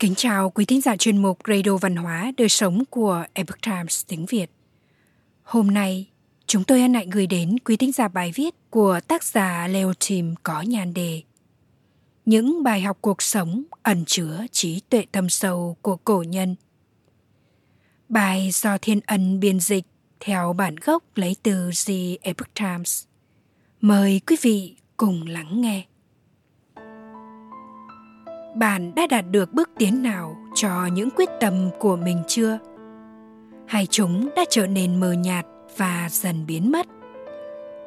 Kính chào quý thính giả chuyên mục Radio Văn hóa Đời Sống của Epoch Times tiếng Việt. Hôm nay, chúng tôi hân hạnh gửi đến quý thính giả bài viết của tác giả Leo Tim có nhan đề Những bài học cuộc sống ẩn chứa trí tuệ thâm sâu của cổ nhân. Bài do Thiên Ân biên dịch theo bản gốc lấy từ The Epoch Times. Mời quý vị cùng lắng nghe bạn đã đạt được bước tiến nào cho những quyết tâm của mình chưa? Hay chúng đã trở nên mờ nhạt và dần biến mất?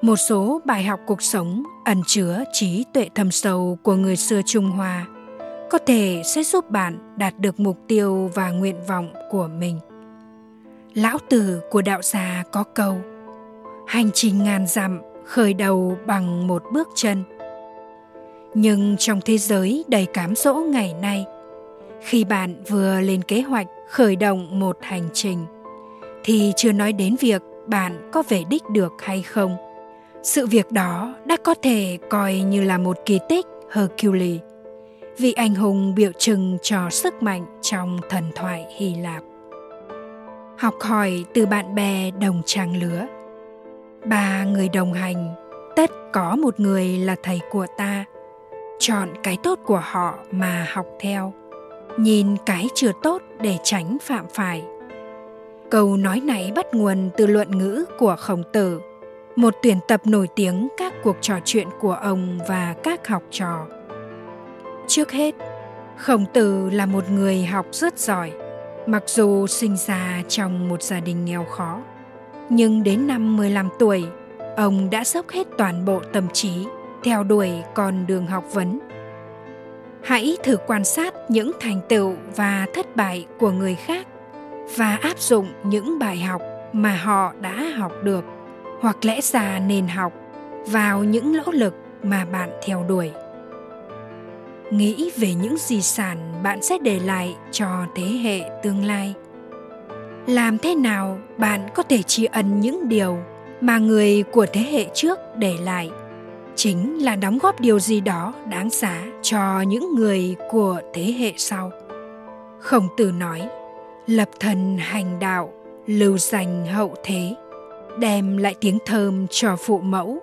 Một số bài học cuộc sống ẩn chứa trí tuệ thâm sâu của người xưa trung hoa có thể sẽ giúp bạn đạt được mục tiêu và nguyện vọng của mình. Lão tử của đạo gia có câu, hành trình ngàn dặm khởi đầu bằng một bước chân nhưng trong thế giới đầy cám dỗ ngày nay, khi bạn vừa lên kế hoạch khởi động một hành trình, thì chưa nói đến việc bạn có về đích được hay không. Sự việc đó đã có thể coi như là một kỳ tích hercules vị anh hùng biểu trưng cho sức mạnh trong thần thoại hy lạp. Học hỏi từ bạn bè đồng trang lứa, ba người đồng hành, tất có một người là thầy của ta chọn cái tốt của họ mà học theo. Nhìn cái chưa tốt để tránh phạm phải. Câu nói này bắt nguồn từ luận ngữ của khổng tử, một tuyển tập nổi tiếng các cuộc trò chuyện của ông và các học trò. Trước hết, khổng tử là một người học rất giỏi, mặc dù sinh ra trong một gia đình nghèo khó. Nhưng đến năm 15 tuổi, ông đã dốc hết toàn bộ tâm trí theo đuổi con đường học vấn. Hãy thử quan sát những thành tựu và thất bại của người khác và áp dụng những bài học mà họ đã học được hoặc lẽ ra nên học vào những nỗ lực mà bạn theo đuổi. Nghĩ về những di sản bạn sẽ để lại cho thế hệ tương lai. Làm thế nào bạn có thể tri ân những điều mà người của thế hệ trước để lại? Chính là đóng góp điều gì đó đáng giá cho những người của thế hệ sau. Khổng tử nói, lập thần hành đạo, lưu danh hậu thế, đem lại tiếng thơm cho phụ mẫu.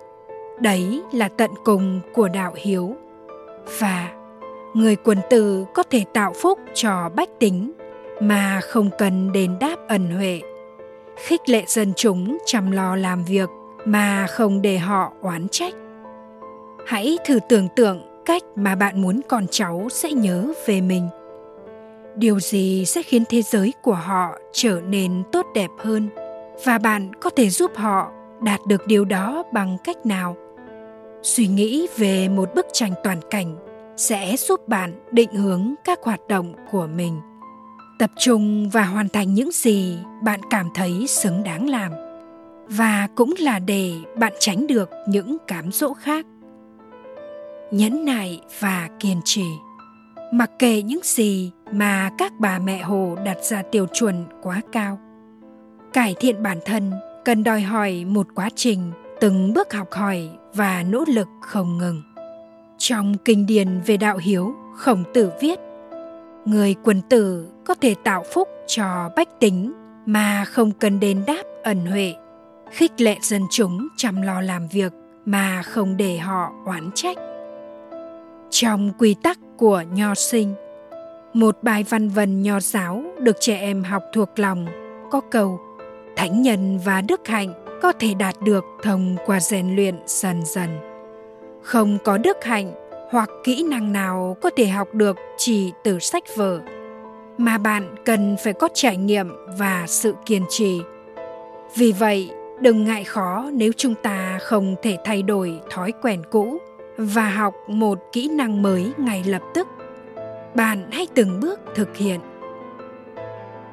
Đấy là tận cùng của đạo hiếu. Và người quân tử có thể tạo phúc cho bách tính, mà không cần đền đáp ẩn huệ. Khích lệ dân chúng chăm lo làm việc mà không để họ oán trách hãy thử tưởng tượng cách mà bạn muốn con cháu sẽ nhớ về mình. Điều gì sẽ khiến thế giới của họ trở nên tốt đẹp hơn? Và bạn có thể giúp họ đạt được điều đó bằng cách nào? Suy nghĩ về một bức tranh toàn cảnh sẽ giúp bạn định hướng các hoạt động của mình. Tập trung và hoàn thành những gì bạn cảm thấy xứng đáng làm. Và cũng là để bạn tránh được những cám dỗ khác nhẫn nại và kiên trì. Mặc kệ những gì mà các bà mẹ hồ đặt ra tiêu chuẩn quá cao, cải thiện bản thân cần đòi hỏi một quá trình, từng bước học hỏi và nỗ lực không ngừng. Trong kinh điển về đạo hiếu, khổng tử viết, người quân tử có thể tạo phúc cho bách tính mà không cần đến đáp ẩn huệ, khích lệ dân chúng chăm lo làm việc mà không để họ oán trách trong quy tắc của nho sinh. Một bài văn vần nho giáo được trẻ em học thuộc lòng, có câu thánh nhân và đức hạnh có thể đạt được thông qua rèn luyện dần dần. Không có đức hạnh hoặc kỹ năng nào có thể học được chỉ từ sách vở, mà bạn cần phải có trải nghiệm và sự kiên trì. Vì vậy, đừng ngại khó nếu chúng ta không thể thay đổi thói quen cũ và học một kỹ năng mới ngay lập tức. Bạn hãy từng bước thực hiện.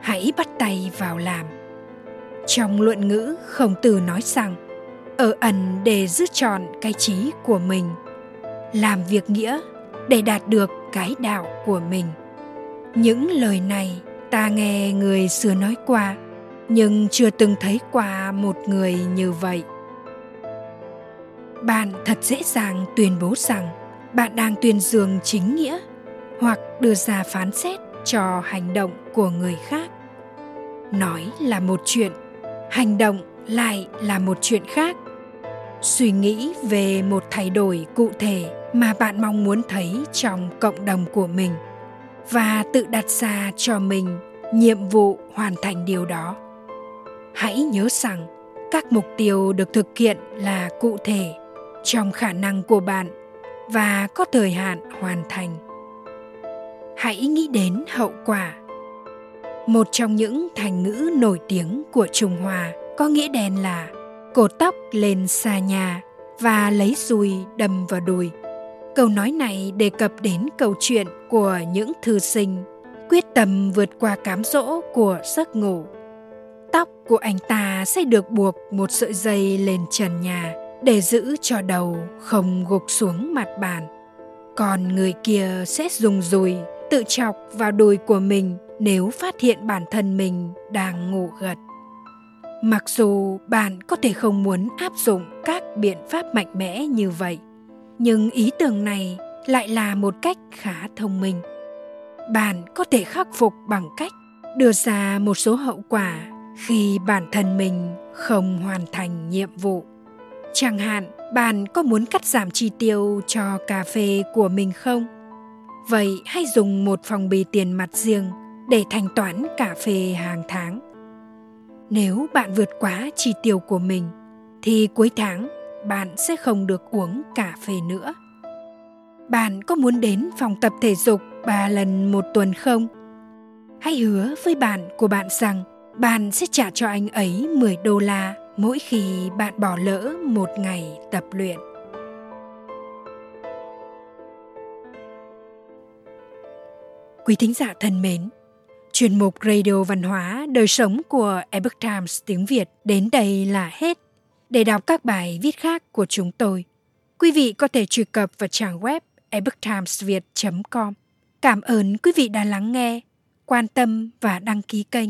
Hãy bắt tay vào làm. Trong luận ngữ khổng tử nói rằng, ở ẩn để giữ trọn cái trí của mình, làm việc nghĩa để đạt được cái đạo của mình. Những lời này ta nghe người xưa nói qua, nhưng chưa từng thấy qua một người như vậy bạn thật dễ dàng tuyên bố rằng bạn đang tuyên dương chính nghĩa hoặc đưa ra phán xét cho hành động của người khác. Nói là một chuyện, hành động lại là một chuyện khác. Suy nghĩ về một thay đổi cụ thể mà bạn mong muốn thấy trong cộng đồng của mình và tự đặt ra cho mình nhiệm vụ hoàn thành điều đó. Hãy nhớ rằng các mục tiêu được thực hiện là cụ thể trong khả năng của bạn và có thời hạn hoàn thành. Hãy nghĩ đến hậu quả. Một trong những thành ngữ nổi tiếng của trung hoa có nghĩa đen là cột tóc lên xa nhà và lấy dùi đâm vào đùi. Câu nói này đề cập đến câu chuyện của những thư sinh quyết tâm vượt qua cám dỗ của giấc ngủ. Tóc của anh ta sẽ được buộc một sợi dây lên trần nhà để giữ cho đầu không gục xuống mặt bàn. Còn người kia sẽ dùng dùi, tự chọc vào đùi của mình nếu phát hiện bản thân mình đang ngủ gật. Mặc dù bạn có thể không muốn áp dụng các biện pháp mạnh mẽ như vậy, nhưng ý tưởng này lại là một cách khá thông minh. Bạn có thể khắc phục bằng cách đưa ra một số hậu quả khi bản thân mình không hoàn thành nhiệm vụ chẳng hạn, bạn có muốn cắt giảm chi tiêu cho cà phê của mình không? Vậy hãy dùng một phòng bì tiền mặt riêng để thanh toán cà phê hàng tháng. Nếu bạn vượt quá chi tiêu của mình, thì cuối tháng bạn sẽ không được uống cà phê nữa. Bạn có muốn đến phòng tập thể dục ba lần một tuần không? Hãy hứa với bạn của bạn rằng bạn sẽ trả cho anh ấy 10 đô la mỗi khi bạn bỏ lỡ một ngày tập luyện. Quý thính giả thân mến, chuyên mục Radio Văn hóa Đời sống của Epoch Times tiếng Việt đến đây là hết. Để đọc các bài viết khác của chúng tôi, quý vị có thể truy cập vào trang web epochtimesviet.com. Cảm ơn quý vị đã lắng nghe, quan tâm và đăng ký kênh.